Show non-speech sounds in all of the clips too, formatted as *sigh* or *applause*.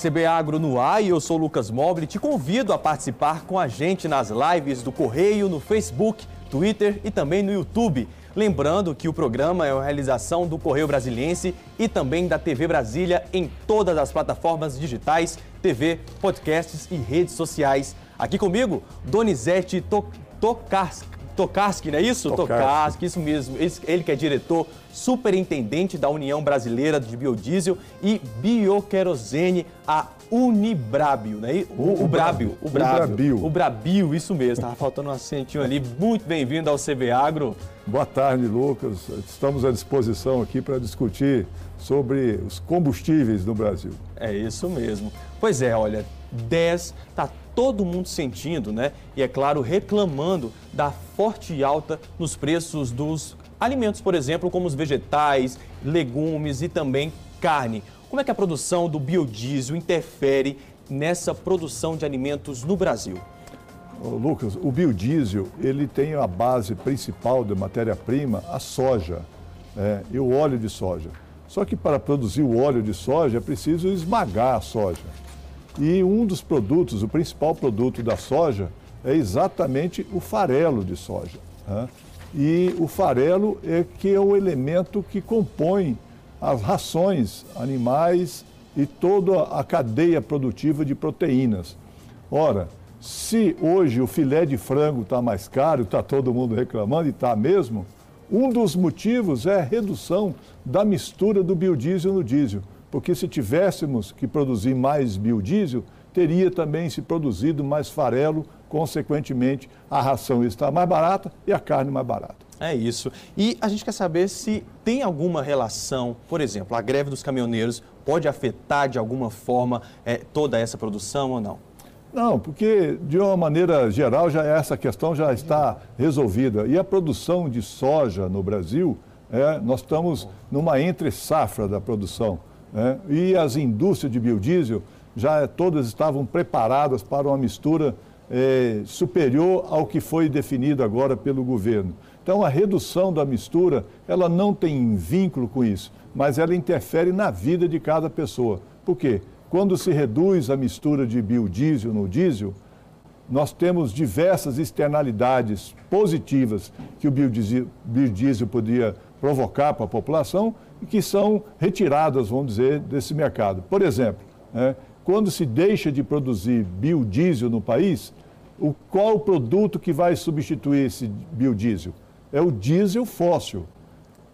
CB Agro no ar e eu sou Lucas Mogli. Te convido a participar com a gente nas lives do Correio, no Facebook, Twitter e também no YouTube. Lembrando que o programa é uma realização do Correio Brasiliense e também da TV Brasília em todas as plataformas digitais, TV, podcasts e redes sociais. Aqui comigo, Donizete Tokarski. Tokarski, não é isso? Tokarski, isso mesmo. Ele que é diretor, superintendente da União Brasileira de Biodiesel e Bioquerosene, a Unibrabio, né? O, o, o Brabio, o Brabio. O Brabio, isso mesmo. Tava faltando um acentinho ali. Muito bem-vindo ao CB Agro. Boa tarde, Lucas. Estamos à disposição aqui para discutir sobre os combustíveis no Brasil. É isso mesmo. Pois é, olha, 10 está todo mundo sentindo, né? E é claro, reclamando da forte alta nos preços dos alimentos, por exemplo, como os vegetais, legumes e também carne. Como é que a produção do biodiesel interfere nessa produção de alimentos no Brasil? Lucas, o biodiesel ele tem a base principal da matéria-prima, a soja é, e o óleo de soja. Só que para produzir o óleo de soja é preciso esmagar a soja. E um dos produtos, o principal produto da soja, é exatamente o farelo de soja. Né? E o farelo é que é o elemento que compõe as rações animais e toda a cadeia produtiva de proteínas. Ora, se hoje o filé de frango está mais caro, está todo mundo reclamando e está mesmo, um dos motivos é a redução da mistura do biodiesel no diesel porque se tivéssemos que produzir mais biodiesel, teria também se produzido mais farelo, consequentemente a ração está mais barata e a carne mais barata. É isso. E a gente quer saber se tem alguma relação, por exemplo, a greve dos caminhoneiros pode afetar de alguma forma é, toda essa produção ou não? Não, porque de uma maneira geral já essa questão já está resolvida. E a produção de soja no Brasil, é, nós estamos numa entre safra da produção. Né? E as indústrias de biodiesel já todas estavam preparadas para uma mistura é, superior ao que foi definido agora pelo governo. Então, a redução da mistura, ela não tem vínculo com isso, mas ela interfere na vida de cada pessoa. Por quê? Quando se reduz a mistura de biodiesel no diesel, nós temos diversas externalidades positivas que o biodiesel, biodiesel podia provocar para a população e que são retiradas, vamos dizer, desse mercado. Por exemplo, né, quando se deixa de produzir biodiesel no país, o, qual o produto que vai substituir esse biodiesel? É o diesel fóssil,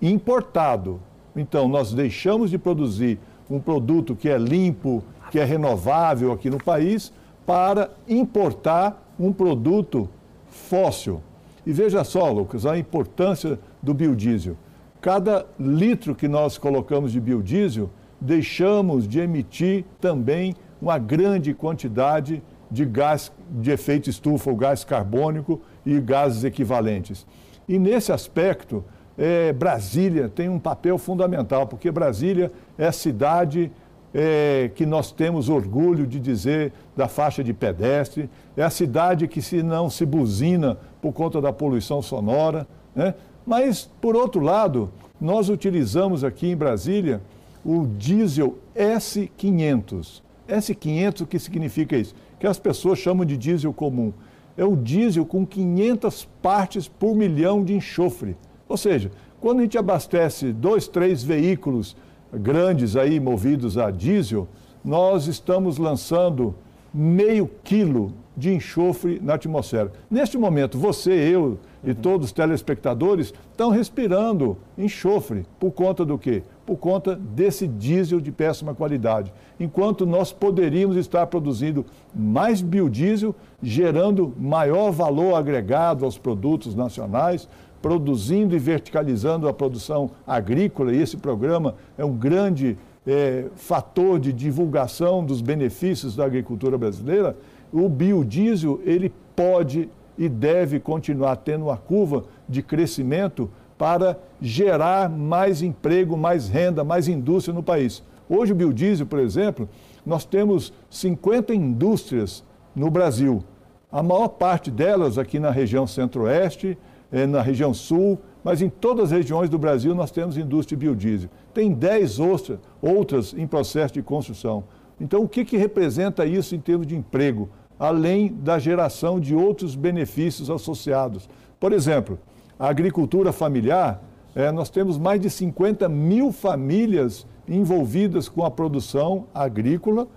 importado. Então, nós deixamos de produzir um produto que é limpo, que é renovável aqui no país, para importar um produto fóssil. E veja só, Lucas, a importância do biodiesel cada litro que nós colocamos de biodiesel, deixamos de emitir também uma grande quantidade de gás de efeito estufa, o gás carbônico e gases equivalentes. E nesse aspecto, é, Brasília tem um papel fundamental, porque Brasília é a cidade é, que nós temos orgulho de dizer da faixa de pedestre, é a cidade que se não se buzina por conta da poluição sonora, né? Mas, por outro lado, nós utilizamos aqui em Brasília o diesel S500. S500, o que significa isso? Que as pessoas chamam de diesel comum. É o diesel com 500 partes por milhão de enxofre. Ou seja, quando a gente abastece dois, três veículos grandes aí movidos a diesel, nós estamos lançando meio quilo de enxofre na atmosfera. Neste momento, você, eu e todos os telespectadores estão respirando enxofre. Por conta do quê? Por conta desse diesel de péssima qualidade. Enquanto nós poderíamos estar produzindo mais biodiesel, gerando maior valor agregado aos produtos nacionais, produzindo e verticalizando a produção agrícola, e esse programa é um grande é, fator de divulgação dos benefícios da agricultura brasileira, o biodiesel ele pode e deve continuar tendo uma curva de crescimento para gerar mais emprego, mais renda, mais indústria no país. Hoje o biodiesel, por exemplo, nós temos 50 indústrias no Brasil. A maior parte delas aqui na região centro-oeste, eh, na região sul, mas em todas as regiões do Brasil nós temos indústria de biodiesel. Tem 10 outras, outras em processo de construção. Então, o que, que representa isso em termos de emprego, além da geração de outros benefícios associados? Por exemplo, a agricultura familiar, é, nós temos mais de 50 mil famílias envolvidas com a produção agrícola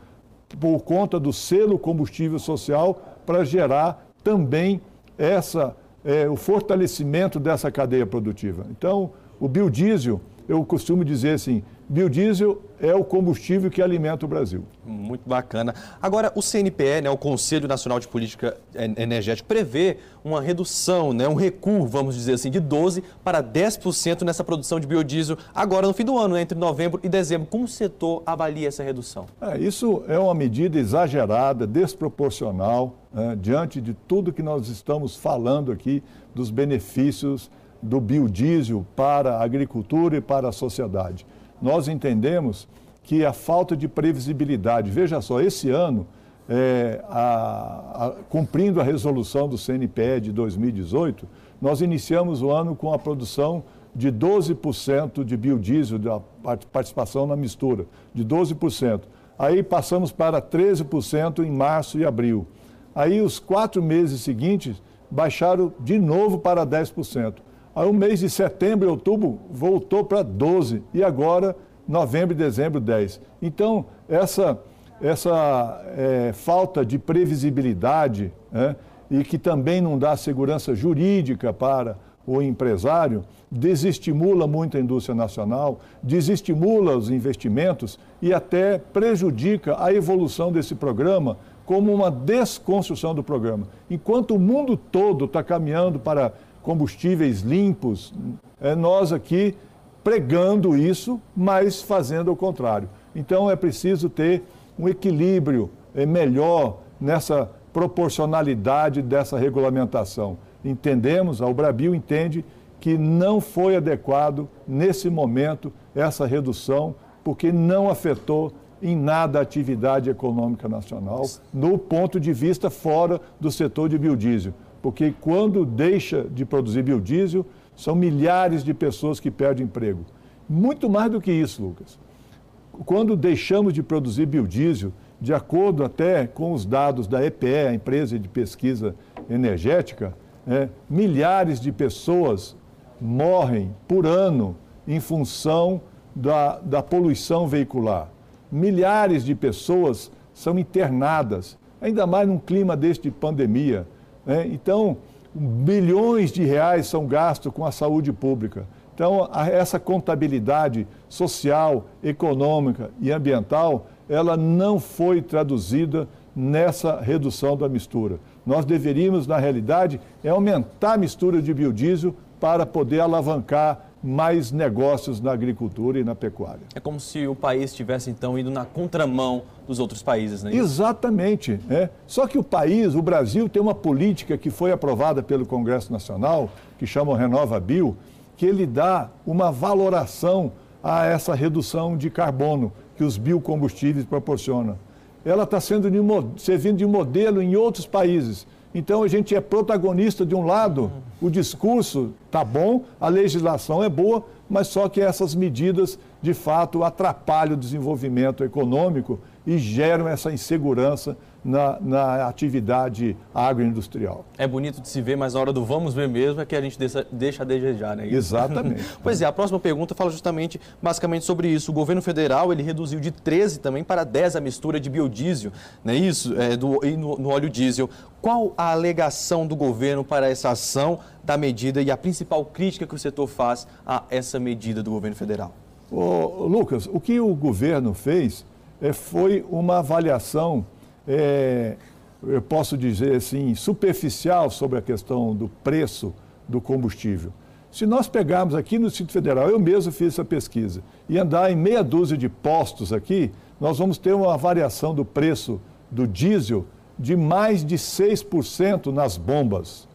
por conta do selo combustível social para gerar também essa, é, o fortalecimento dessa cadeia produtiva. Então, o biodiesel, eu costumo dizer assim, biodiesel é o combustível que alimenta o Brasil. Muito bacana. Agora, o CNPE, né, o Conselho Nacional de Política Energética, prevê uma redução, né, um recuo, vamos dizer assim, de 12% para 10% nessa produção de biodiesel agora no fim do ano, né, entre novembro e dezembro. Como o setor avalia essa redução? É, isso é uma medida exagerada, desproporcional, né, diante de tudo que nós estamos falando aqui dos benefícios do biodiesel para a agricultura e para a sociedade nós entendemos que a falta de previsibilidade, veja só, esse ano, é, a, a, cumprindo a resolução do CNPE de 2018, nós iniciamos o ano com a produção de 12% de biodiesel, da participação na mistura, de 12%. Aí passamos para 13% em março e abril. Aí os quatro meses seguintes baixaram de novo para 10%. Aí o mês de setembro e outubro voltou para 12 e agora novembro e dezembro 10. Então, essa, essa é, falta de previsibilidade né, e que também não dá segurança jurídica para o empresário, desestimula muito a indústria nacional, desestimula os investimentos e até prejudica a evolução desse programa como uma desconstrução do programa. Enquanto o mundo todo está caminhando para combustíveis limpos, é, nós aqui pregando isso, mas fazendo o contrário. Então é preciso ter um equilíbrio é, melhor nessa proporcionalidade dessa regulamentação. Entendemos, a Ubrabil entende que não foi adequado nesse momento essa redução, porque não afetou em nada a atividade econômica nacional, no ponto de vista fora do setor de biodiesel porque quando deixa de produzir biodiesel, são milhares de pessoas que perdem emprego. Muito mais do que isso, Lucas. Quando deixamos de produzir biodiesel, de acordo até com os dados da EPE, a empresa de pesquisa energética, é, milhares de pessoas morrem por ano em função da, da poluição veicular. Milhares de pessoas são internadas, ainda mais num clima deste de pandemia. Né? Então, bilhões de reais são gastos com a saúde pública. Então, essa contabilidade social, econômica e ambiental, ela não foi traduzida nessa redução da mistura. Nós deveríamos, na realidade, é aumentar a mistura de biodiesel para poder alavancar mais negócios na agricultura e na pecuária. É como se o país estivesse, então, indo na contramão dos outros países, né? Exatamente. É. Só que o país, o Brasil, tem uma política que foi aprovada pelo Congresso Nacional, que chama o Renova Bio, que ele dá uma valoração a essa redução de carbono que os biocombustíveis proporcionam. Ela está sendo de, servindo de modelo em outros países. Então a gente é protagonista de um lado, o discurso está bom, a legislação é boa, mas só que essas medidas de fato atrapalham o desenvolvimento econômico e geram essa insegurança na, na, atividade agroindustrial. É bonito de se ver, mas na hora do vamos ver mesmo é que a gente deixa, deixa a desejar, né? Exatamente. *laughs* pois é, a próxima pergunta fala justamente, basicamente sobre isso. O governo federal, ele reduziu de 13 também para 10 a mistura de biodiesel, não é isso? É, do, e no, no óleo diesel. Qual a alegação do governo para essa ação da medida e a principal crítica que o setor faz a essa medida do governo federal? Ô, Lucas, o que o governo fez é, foi uma avaliação é, eu posso dizer assim, superficial sobre a questão do preço do combustível. Se nós pegarmos aqui no Distrito Federal, eu mesmo fiz essa pesquisa, e andar em meia dúzia de postos aqui, nós vamos ter uma variação do preço do diesel de mais de 6% nas bombas.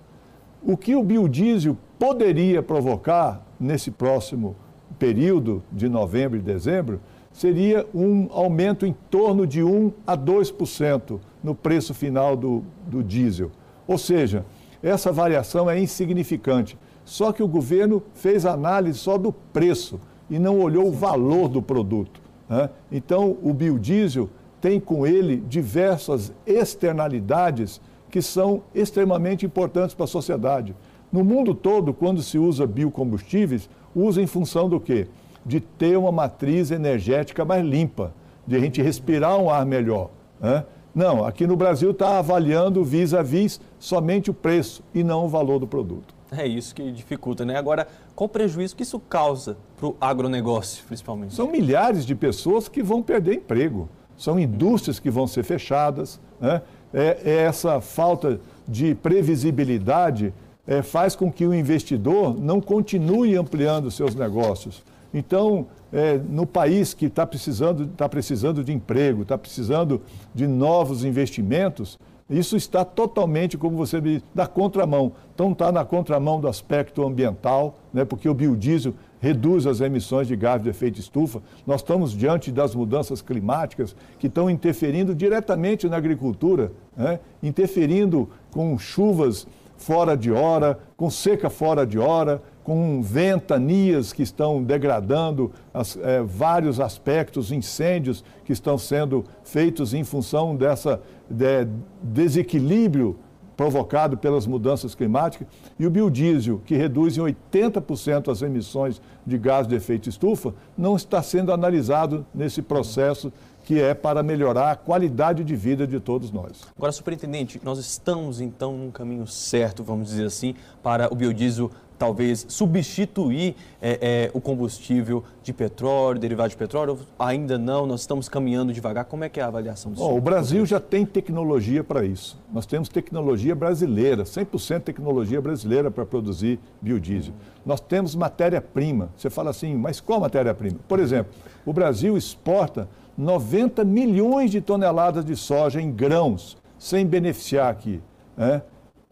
O que o biodiesel poderia provocar nesse próximo período de novembro e dezembro seria um aumento em torno de 1 a 2% no preço final do, do diesel. Ou seja, essa variação é insignificante. Só que o governo fez análise só do preço e não olhou o valor do produto. Né? Então, o biodiesel tem com ele diversas externalidades que são extremamente importantes para a sociedade. No mundo todo, quando se usa biocombustíveis, usa em função do quê? De ter uma matriz energética mais limpa, de a gente respirar um ar melhor. Né? Não, aqui no Brasil está avaliando vis a vis somente o preço e não o valor do produto. É isso que dificulta, né? Agora, qual o prejuízo que isso causa para o agronegócio, principalmente? São milhares de pessoas que vão perder emprego, são indústrias que vão ser fechadas. Né? É, é essa falta de previsibilidade é, faz com que o investidor não continue ampliando seus negócios. Então, é, no país que está precisando, tá precisando de emprego, está precisando de novos investimentos, isso está totalmente, como você disse, da contramão. Então está na contramão do aspecto ambiental, né, porque o biodiesel reduz as emissões de gás de efeito estufa. Nós estamos diante das mudanças climáticas que estão interferindo diretamente na agricultura, né, interferindo com chuvas fora de hora, com seca fora de hora, com ventanias que estão degradando as, é, vários aspectos, incêndios que estão sendo feitos em função dessa de, desequilíbrio provocado pelas mudanças climáticas, e o biodiesel, que reduz em 80% as emissões de gás de efeito estufa, não está sendo analisado nesse processo que é para melhorar a qualidade de vida de todos nós. Agora, superintendente, nós estamos então num caminho certo, vamos dizer assim, para o biodiesel talvez substituir é, é, o combustível de petróleo, derivado de petróleo? Ainda não, nós estamos caminhando devagar. Como é que é a avaliação do senhor? O Brasil já tem tecnologia para isso. Nós temos tecnologia brasileira, 100% tecnologia brasileira para produzir biodiesel. Nós temos matéria-prima. Você fala assim, mas qual matéria-prima? Por exemplo, o Brasil exporta 90 milhões de toneladas de soja em grãos, sem beneficiar aqui. Né?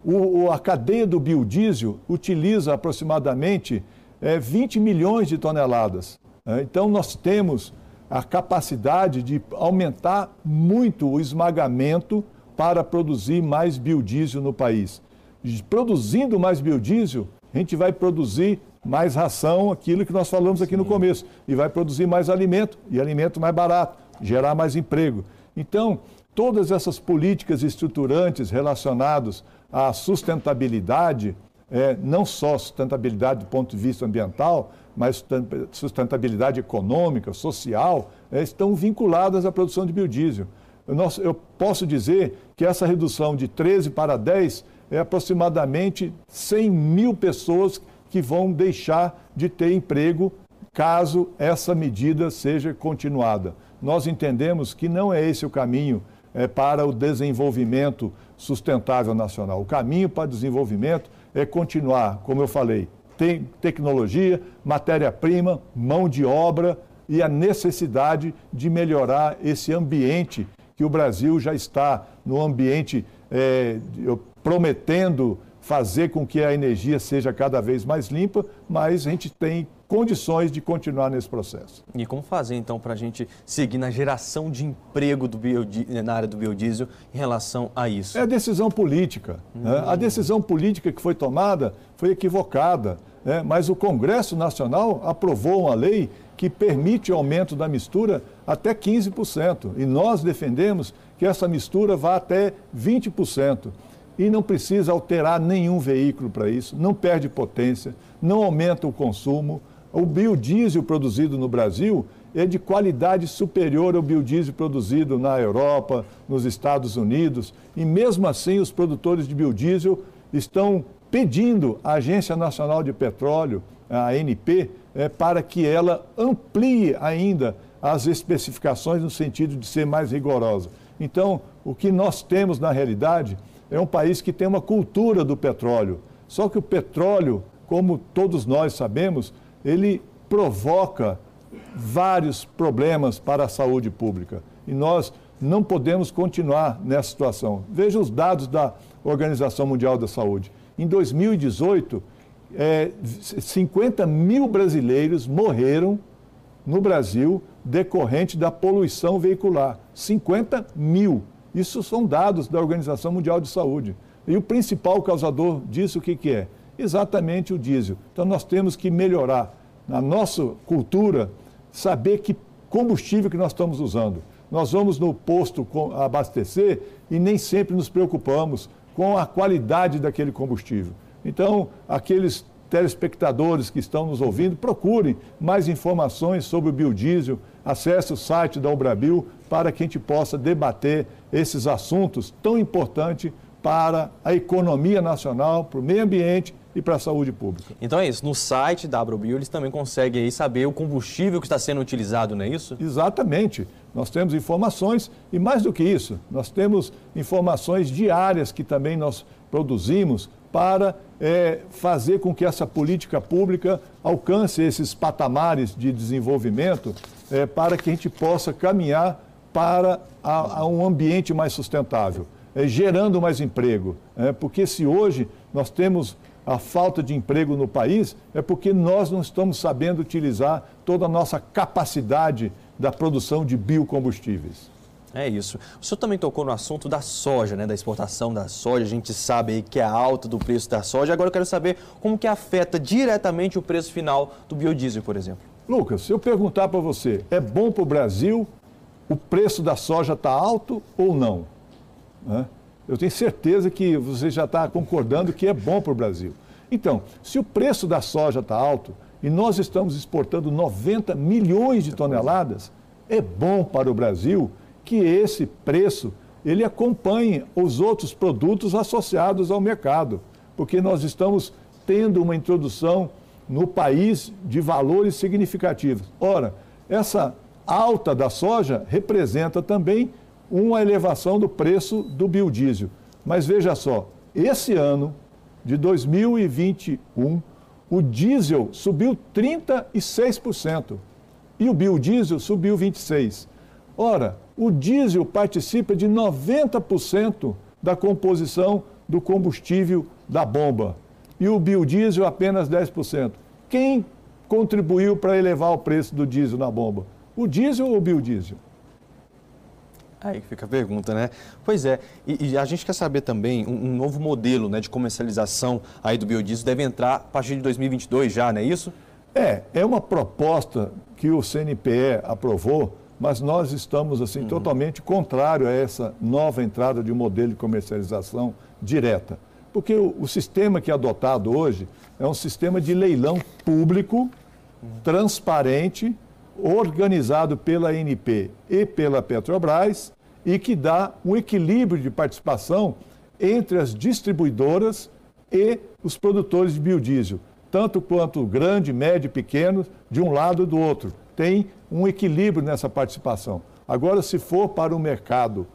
O, a cadeia do biodiesel utiliza aproximadamente é, 20 milhões de toneladas. Né? Então, nós temos a capacidade de aumentar muito o esmagamento para produzir mais biodiesel no país. Produzindo mais biodiesel, a gente vai produzir mais ração, aquilo que nós falamos aqui no começo, e vai produzir mais alimento, e alimento mais barato, gerar mais emprego. Então, todas essas políticas estruturantes relacionadas à sustentabilidade, é, não só sustentabilidade do ponto de vista ambiental, mas sustentabilidade econômica, social, é, estão vinculadas à produção de biodiesel. Eu, eu posso dizer que essa redução de 13 para 10 é aproximadamente 100 mil pessoas que vão deixar de ter emprego caso essa medida seja continuada. Nós entendemos que não é esse o caminho é, para o desenvolvimento sustentável nacional. O caminho para o desenvolvimento é continuar, como eu falei, tem tecnologia, matéria-prima, mão de obra e a necessidade de melhorar esse ambiente que o Brasil já está no ambiente é, prometendo fazer com que a energia seja cada vez mais limpa, mas a gente tem condições de continuar nesse processo. E como fazer então para a gente seguir na geração de emprego do na área do biodiesel em relação a isso? É decisão política. Hum. Né? A decisão política que foi tomada foi equivocada, né? mas o Congresso Nacional aprovou uma lei que permite o aumento da mistura até 15%. E nós defendemos que essa mistura vá até 20% e não precisa alterar nenhum veículo para isso, não perde potência, não aumenta o consumo. O biodiesel produzido no Brasil é de qualidade superior ao biodiesel produzido na Europa, nos Estados Unidos, e mesmo assim os produtores de biodiesel estão pedindo à Agência Nacional de Petróleo, a ANP, é, para que ela amplie ainda as especificações no sentido de ser mais rigorosa. Então, o que nós temos na realidade é um país que tem uma cultura do petróleo. Só que o petróleo, como todos nós sabemos, ele provoca vários problemas para a saúde pública. E nós não podemos continuar nessa situação. Veja os dados da Organização Mundial da Saúde. Em 2018, é, 50 mil brasileiros morreram no Brasil decorrente da poluição veicular. 50 mil. Isso são dados da Organização Mundial de Saúde. E o principal causador disso, o que, que é? Exatamente o diesel. Então nós temos que melhorar na nossa cultura, saber que combustível que nós estamos usando. nós vamos no posto abastecer e nem sempre nos preocupamos com a qualidade daquele combustível. Então, aqueles telespectadores que estão nos ouvindo, procurem mais informações sobre o biodiesel, acesse o site da Ubrabil para que a gente possa debater esses assuntos tão importantes para a economia nacional, para o meio ambiente e para a saúde pública. Então é isso, no site da Abrobio eles também conseguem aí saber o combustível que está sendo utilizado, não é isso? Exatamente. Nós temos informações e mais do que isso, nós temos informações diárias que também nós produzimos para é, fazer com que essa política pública alcance esses patamares de desenvolvimento é, para que a gente possa caminhar para a, a um ambiente mais sustentável, é, gerando mais emprego. É, porque se hoje nós temos a falta de emprego no país, é porque nós não estamos sabendo utilizar toda a nossa capacidade da produção de biocombustíveis. É isso. O senhor também tocou no assunto da soja, né, da exportação da soja. A gente sabe aí que é alta do preço da soja. Agora eu quero saber como que afeta diretamente o preço final do biodiesel, por exemplo. Lucas, se eu perguntar para você, é bom para o Brasil o preço da soja está alto ou não? Né? Eu tenho certeza que você já está concordando que é bom para o Brasil. Então, se o preço da soja está alto e nós estamos exportando 90 milhões de toneladas, é bom para o Brasil que esse preço ele acompanhe os outros produtos associados ao mercado, porque nós estamos tendo uma introdução no país de valores significativos. Ora, essa alta da soja representa também uma elevação do preço do biodiesel. Mas veja só, esse ano de 2021, o diesel subiu 36% e o biodiesel subiu 26%. Ora, o diesel participa de 90% da composição do combustível da bomba e o biodiesel apenas 10%. Quem contribuiu para elevar o preço do diesel na bomba? O diesel ou o biodiesel? Aí fica a pergunta, né? Pois é, e, e a gente quer saber também um, um, novo modelo né, de comercialização aí do biodiesel deve entrar a partir de 2022 já, não é isso? É, é uma proposta que o CNPE aprovou mas nós estamos assim uhum. totalmente contrário a essa nova entrada de um modelo de comercialização direta. Porque o, o sistema que é adotado hoje é um sistema de leilão público, uhum. transparente, organizado pela ANP e pela Petrobras e que dá um equilíbrio de participação entre as distribuidoras e os produtores de biodiesel, tanto quanto grande, médio e pequeno, de um lado e do outro tem um equilíbrio nessa participação. Agora, se for para o mercado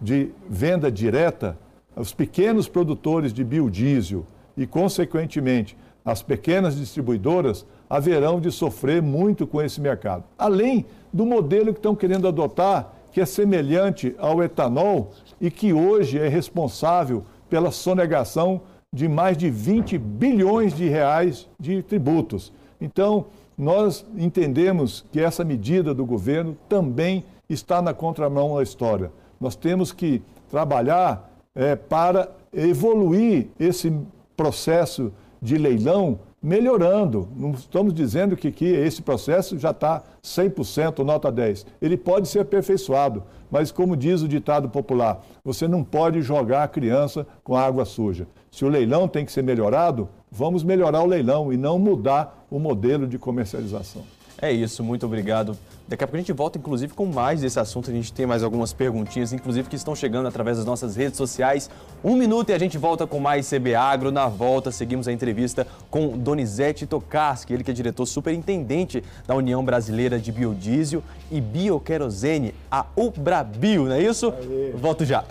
de venda direta, os pequenos produtores de biodiesel e, consequentemente, as pequenas distribuidoras haverão de sofrer muito com esse mercado. Além do modelo que estão querendo adotar, que é semelhante ao etanol e que hoje é responsável pela sonegação de mais de 20 bilhões de reais de tributos. Então, nós entendemos que essa medida do governo também está na contramão da história. Nós temos que trabalhar é, para evoluir esse processo de leilão melhorando. Não estamos dizendo que, que esse processo já está 100% nota 10. Ele pode ser aperfeiçoado, mas como diz o ditado popular, você não pode jogar a criança com água suja. Se o leilão tem que ser melhorado, vamos melhorar o leilão e não mudar o modelo de comercialização. É isso, muito obrigado. Daqui a pouco a gente volta, inclusive, com mais desse assunto. A gente tem mais algumas perguntinhas, inclusive, que estão chegando através das nossas redes sociais. Um minuto e a gente volta com mais CB Agro. Na volta, seguimos a entrevista com Donizete Tokarski, ele que é diretor superintendente da União Brasileira de Biodiesel e Bioquerosene, a Ubrabio, não é isso? Aê. Volto já.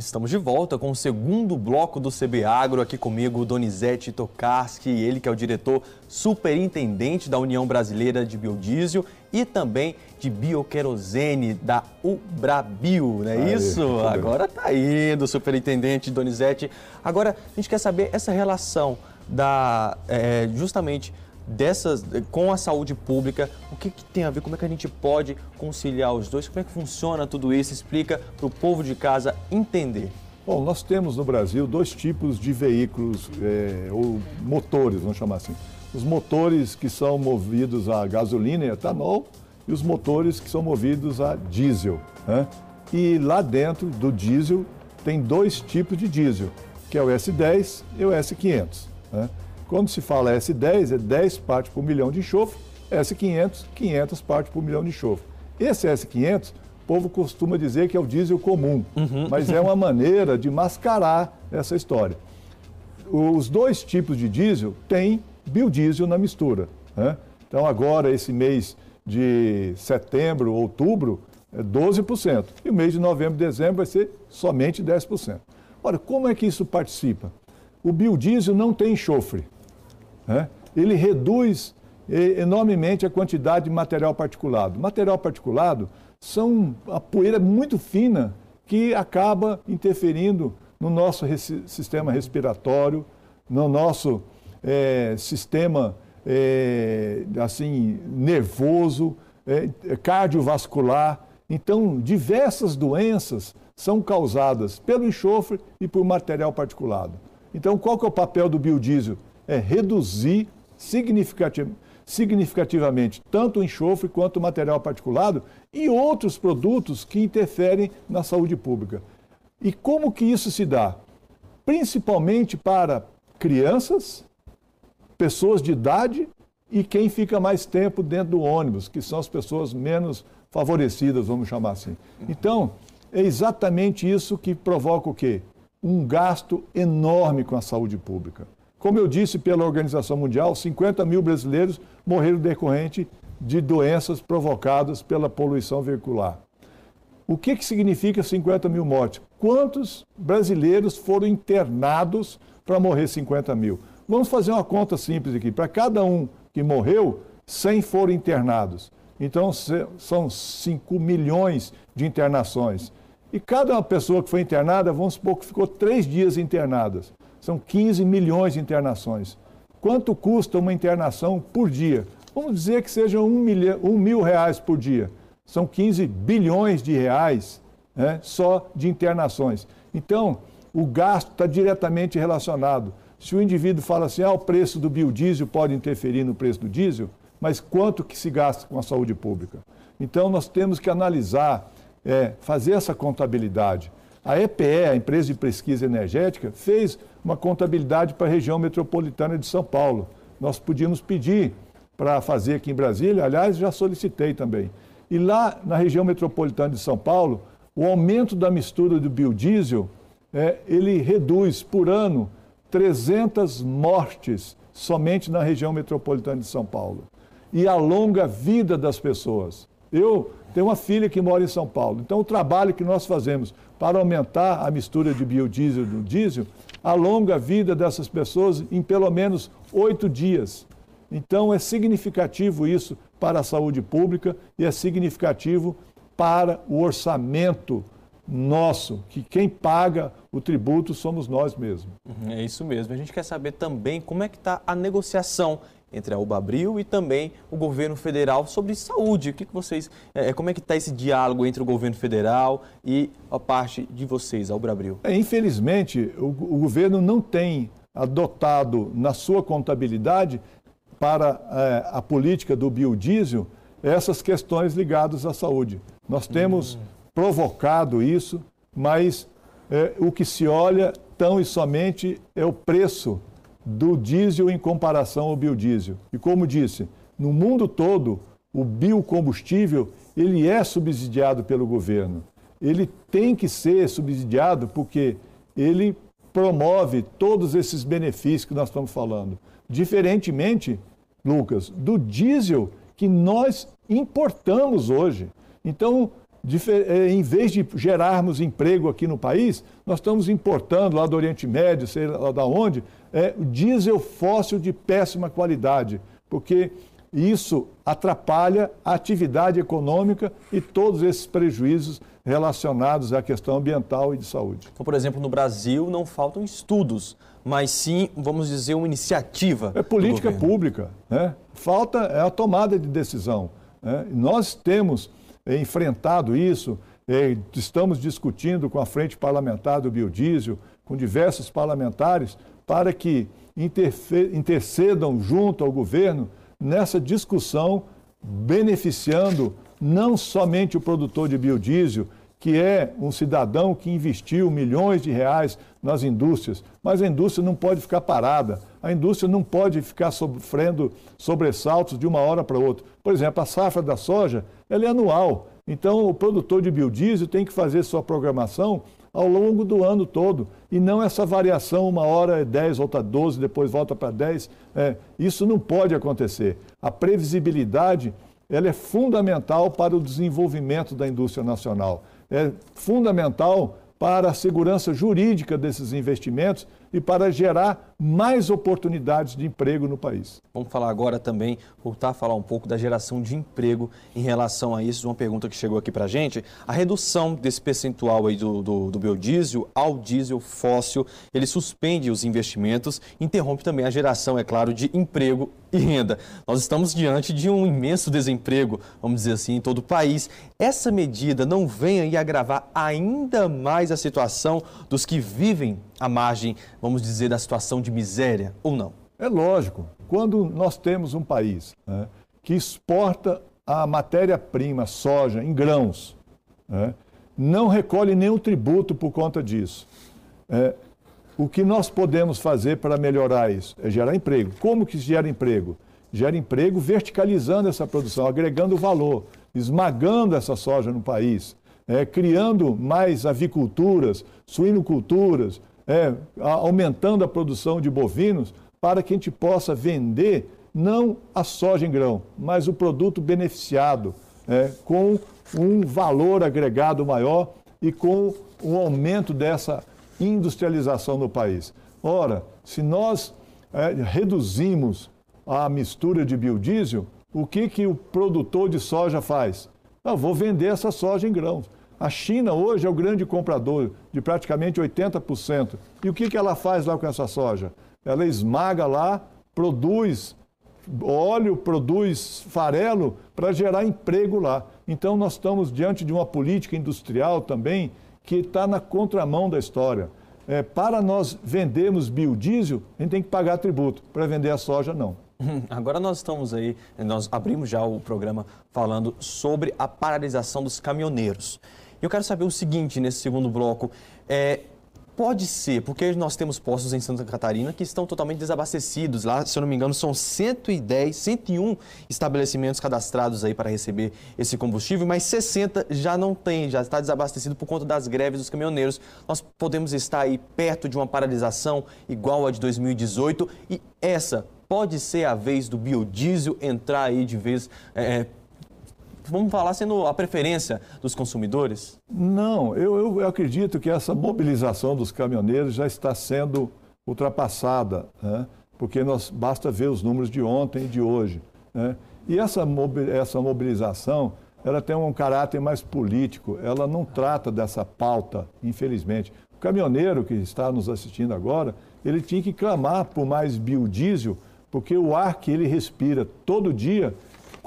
Estamos de volta com o segundo bloco do CB Agro, aqui comigo Donizete Tokarski, ele que é o diretor superintendente da União Brasileira de Biodiesel e também de bioquerosene da Ubrabio, não é isso? Agora tá indo, superintendente Donizete. Agora, a gente quer saber essa relação da, é, justamente dessas, com a saúde pública, o que, que, tem a ver, como é que a gente pode conciliar os dois, como é que funciona tudo isso, explica para o povo de casa entender. Bom, nós temos no Brasil dois tipos de veículos, é, ou motores, vamos chamar assim. Os motores que são movidos a gasolina e etanol e os motores que são movidos a diesel. Né? E lá dentro do diesel tem dois tipos de diesel, que é o S10 e o S500. Né? Quando se fala S10, é 10 partes por milhão de enxofre, S500, 500 partes por milhão de enxofre. Esse S500 povo costuma dizer que é o diesel comum, uhum. mas é uma maneira de mascarar essa história. Os dois tipos de diesel têm biodiesel na mistura. Né? Então, agora, esse mês de setembro, outubro, é 12%. E o mês de novembro e dezembro vai ser somente 10%. Ora, como é que isso participa? O biodiesel não tem enxofre. Né? Ele reduz enormemente a quantidade de material particulado. Material particulado são a poeira muito fina que acaba interferindo no nosso sistema respiratório, no nosso é, sistema é, assim nervoso, é, cardiovascular. Então, diversas doenças são causadas pelo enxofre e por material particulado. Então, qual que é o papel do biodiesel? É reduzir significativamente tanto o enxofre quanto o material particulado e outros produtos que interferem na saúde pública. E como que isso se dá? Principalmente para crianças, pessoas de idade e quem fica mais tempo dentro do ônibus, que são as pessoas menos favorecidas, vamos chamar assim. Então, é exatamente isso que provoca o quê? Um gasto enorme com a saúde pública. Como eu disse pela Organização Mundial, 50 mil brasileiros morreram decorrente de doenças provocadas pela poluição veicular. O que, que significa 50 mil mortes? Quantos brasileiros foram internados para morrer 50 mil? Vamos fazer uma conta simples aqui. Para cada um que morreu, 100 foram internados. Então, são 5 milhões de internações. E cada pessoa que foi internada, vamos supor que ficou três dias internadas. São 15 milhões de internações. Quanto custa uma internação por dia? Vamos dizer que seja um, um mil reais por dia. São 15 bilhões de reais né, só de internações. Então, o gasto está diretamente relacionado. Se o indivíduo fala assim, ah, o preço do biodiesel pode interferir no preço do diesel, mas quanto que se gasta com a saúde pública? Então, nós temos que analisar, é, fazer essa contabilidade. A EPE, a Empresa de Pesquisa Energética, fez uma contabilidade para a região metropolitana de São Paulo. Nós podíamos pedir para fazer aqui em Brasília, aliás, já solicitei também. E lá na região metropolitana de São Paulo, o aumento da mistura do biodiesel, é, ele reduz por ano 300 mortes somente na região metropolitana de São Paulo. E alonga a vida das pessoas. Eu tenho uma filha que mora em São Paulo. Então, o trabalho que nós fazemos para aumentar a mistura de biodiesel no diesel alonga a vida dessas pessoas em pelo menos oito dias. Então, é significativo isso para a saúde pública e é significativo para o orçamento nosso, que quem paga o tributo somos nós mesmos. Uhum, é isso mesmo. A gente quer saber também como é que está a negociação entre a Ubabril e também o governo federal sobre saúde. O que, que vocês, é, é como é que está esse diálogo entre o governo federal e a parte de vocês, a Ubabril? É, infelizmente, o, o governo não tem adotado na sua contabilidade para é, a política do biodiesel essas questões ligadas à saúde. Nós temos hum. provocado isso, mas é, o que se olha tão e somente é o preço do diesel em comparação ao biodiesel. E como disse, no mundo todo, o biocombustível ele é subsidiado pelo governo. Ele tem que ser subsidiado porque ele promove todos esses benefícios que nós estamos falando. Diferentemente, Lucas, do diesel que nós importamos hoje. Então, é, em vez de gerarmos emprego aqui no país, nós estamos importando lá do Oriente Médio, sei lá da onde, é, diesel fóssil de péssima qualidade, porque isso atrapalha a atividade econômica e todos esses prejuízos relacionados à questão ambiental e de saúde. Então, por exemplo, no Brasil não faltam estudos, mas sim, vamos dizer, uma iniciativa. É política pública. Né? Falta é a tomada de decisão. Né? Nós temos enfrentado isso, É, estamos discutindo com a frente parlamentar do biodiesel, com diversos parlamentares, para que intercedam junto ao governo nessa discussão, beneficiando não somente o produtor de biodiesel, que é um cidadão que investiu milhões de reais nas indústrias, mas a indústria não pode ficar parada, a indústria não pode ficar sofrendo sobressaltos de uma hora para outra. Por exemplo, a safra da soja ela é anual, então o produtor de biodiesel tem que fazer sua programação ao longo do ano todo. E não essa variação, uma hora é 10, outra 12, depois volta para 10. É, isso não pode acontecer. A previsibilidade ela é fundamental para o desenvolvimento da indústria nacional. É fundamental para a segurança jurídica desses investimentos e para gerar mais oportunidades de emprego no país. Vamos falar agora também, voltar a falar um pouco da geração de emprego em relação a isso. Uma pergunta que chegou aqui para a gente. A redução desse percentual aí do, do, do biodiesel ao diesel fóssil, ele suspende os investimentos, interrompe também a geração, é claro, de emprego e renda. Nós estamos diante de um imenso desemprego, vamos dizer assim, em todo o país. Essa medida não vem aí agravar ainda mais a situação dos que vivem à margem, vamos dizer, da situação de miséria ou não? É lógico. Quando nós temos um país né, que exporta a matéria-prima, soja, em grãos, né, não recolhe nenhum tributo por conta disso. É, o que nós podemos fazer para melhorar isso? É gerar emprego. Como que gera emprego? Gera emprego verticalizando essa produção, agregando valor, esmagando essa soja no país, é, criando mais aviculturas, suinoculturas, é, aumentando a produção de bovinos para que a gente possa vender não a soja em grão, mas o produto beneficiado, é, com um valor agregado maior e com o aumento dessa industrialização no país. Ora, se nós é, reduzimos a mistura de biodiesel, o que, que o produtor de soja faz? Eu vou vender essa soja em grãos. A China hoje é o grande comprador de praticamente 80%. E o que, que ela faz lá com essa soja? Ela esmaga lá, produz óleo, produz farelo para gerar emprego lá. Então nós estamos diante de uma política industrial também que está na contramão da história. É, para nós vendermos biodiesel, a gente tem que pagar tributo. Para vender a soja, não. *laughs* Agora nós estamos aí, nós abrimos já o programa falando sobre a paralisação dos caminhoneiros. Eu quero saber o seguinte nesse segundo bloco. É, Pode ser, porque nós temos postos em Santa Catarina que estão totalmente desabastecidos. Lá, se eu não me engano, são 110, 101 estabelecimentos cadastrados aí para receber esse combustível, mas 60 já não tem, já está desabastecido por conta das greves dos caminhoneiros. Nós podemos estar aí perto de uma paralisação igual a de 2018 e essa pode ser a vez do biodiesel entrar aí de vez é, vamos falar, sendo a preferência dos consumidores? Não, eu, eu acredito que essa mobilização dos caminhoneiros já está sendo ultrapassada, né? porque nós, basta ver os números de ontem e de hoje. Né? E essa, essa mobilização ela tem um caráter mais político, ela não trata dessa pauta, infelizmente. O caminhoneiro que está nos assistindo agora, ele tinha que clamar por mais biodiesel, porque o ar que ele respira todo dia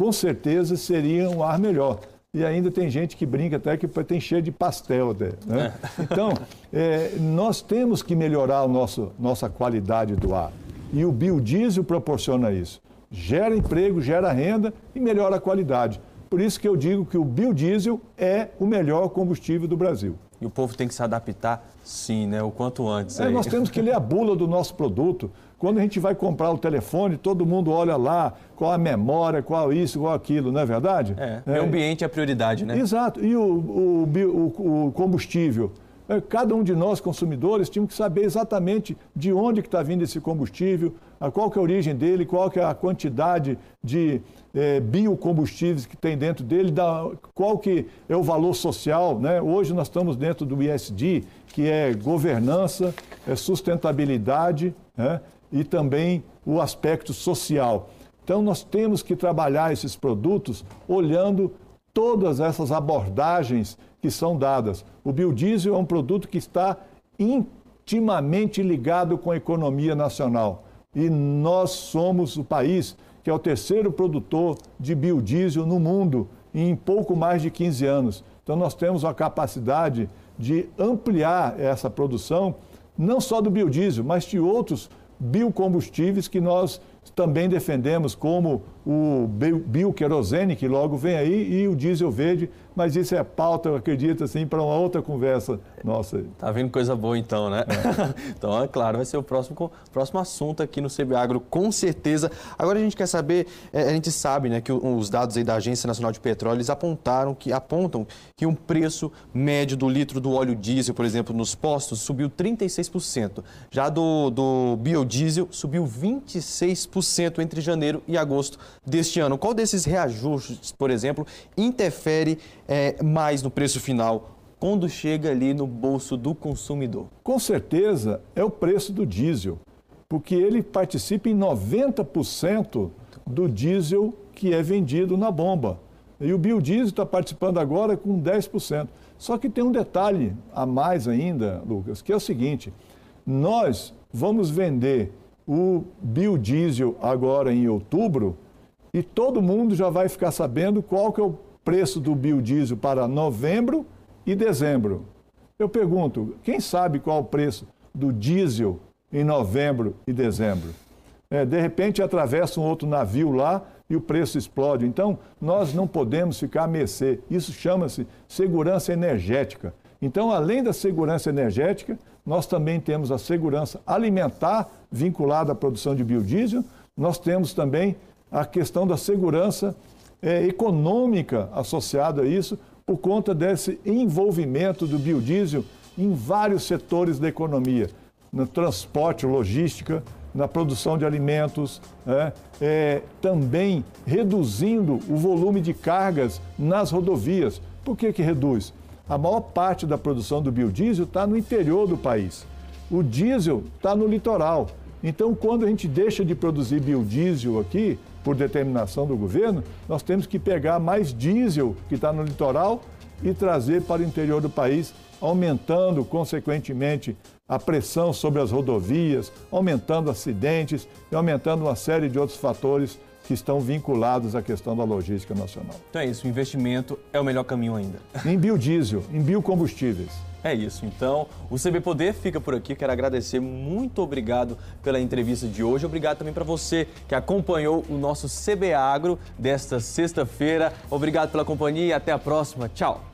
com certeza seria um ar melhor. E ainda tem gente que brinca até que tem cheio de pastel até. Né? É. *laughs* Então, é, nós temos que melhorar a nosso, nossa qualidade do ar. E o biodiesel proporciona isso. Gera emprego, gera renda e melhora a qualidade. Por isso que eu digo que o biodiesel é o melhor combustível do Brasil. E o povo tem que se adaptar, sim, né? O quanto antes. É, nós temos que ler a bula do nosso produto. Quando a gente vai comprar o telefone, todo mundo olha lá qual a memória, qual isso, qual aquilo, não é verdade? É, é. o ambiente é a prioridade, né? Exato. E o, o, o, combustível? É, cada um de nós, consumidores, tínhamos que saber exatamente de onde que está vindo esse combustível, qual que é a origem dele, qual que é a quantidade de é, biocombustíveis que tem dentro dele, da, qual que é o valor social. Né? Hoje nós estamos dentro do ISD, que é governança, é sustentabilidade né? E também o aspecto social. Então nós temos que trabalhar esses produtos olhando todas essas abordagens que são dadas. O biodiesel é um produto que está intimamente ligado com a economia nacional. E nós somos o país que é o terceiro produtor de biodiesel no mundo em pouco mais de 15 anos. Então nós temos a capacidade de ampliar essa produção, não só do biodiesel, mas de outros biocombustíveis que nós também defendemos, como o bioquerosene, que logo vem aí, e o diesel verde, mas isso é pauta, eu acredito, assim, para uma outra conversa nossa. Tá vindo coisa boa então, né? É. *laughs* então, é claro, vai ser o próximo, próximo assunto aqui no CBAgro, com certeza. Agora a gente quer saber, é, a gente sabe, né, que os dados aí da Agência Nacional de Petróleo, eles apontaram que, apontam que um preço médio do litro do óleo diesel, por exemplo, nos postos, subiu 36%. Já do, do biodiesel, subiu 26% entre janeiro e agosto deste ano. Qual desses reajustes, por exemplo, interfere é, mais no preço final quando chega ali no bolso do consumidor? Com certeza é o preço do diesel, porque ele participa em 90% do diesel que é vendido na bomba. E o biodiesel está participando agora com 10%. Só que tem um detalhe a mais ainda, Lucas, que é o seguinte: nós vamos vender o biodiesel agora em outubro e todo mundo já vai ficar sabendo qual que é o preço do biodiesel para novembro e dezembro. Eu pergunto, quem sabe qual o preço do diesel em novembro e dezembro? É, de repente atravessa um outro navio lá e o preço explode. Então, nós não podemos ficar a mercê. Isso chama-se segurança energética. Então, além da segurança energética, nós também temos a segurança alimentar vinculada à produção de biodiesel, nós temos também a questão da segurança é, econômica associada a isso, por conta desse envolvimento do biodiesel em vários setores da economia, no transporte, logística, na produção de alimentos, é, é, também reduzindo o volume de cargas nas rodovias. Por que, que reduz? A maior parte da produção do biodiesel está no interior do país. O diesel está no litoral. Então, quando a gente deixa de produzir biodiesel aqui, por determinação do governo, nós temos que pegar mais diesel que está no litoral e trazer para o interior do país, aumentando, consequentemente, a pressão sobre as rodovias, aumentando acidentes e aumentando uma série de outros fatores que estão vinculados à questão da logística nacional. Então é isso, o investimento é o melhor caminho ainda. Em biodiesel, em biocombustíveis. É isso, então o CB Poder fica por aqui. Quero agradecer, muito obrigado pela entrevista de hoje. Obrigado também para você que acompanhou o nosso CB Agro desta sexta-feira. Obrigado pela companhia e até a próxima. Tchau.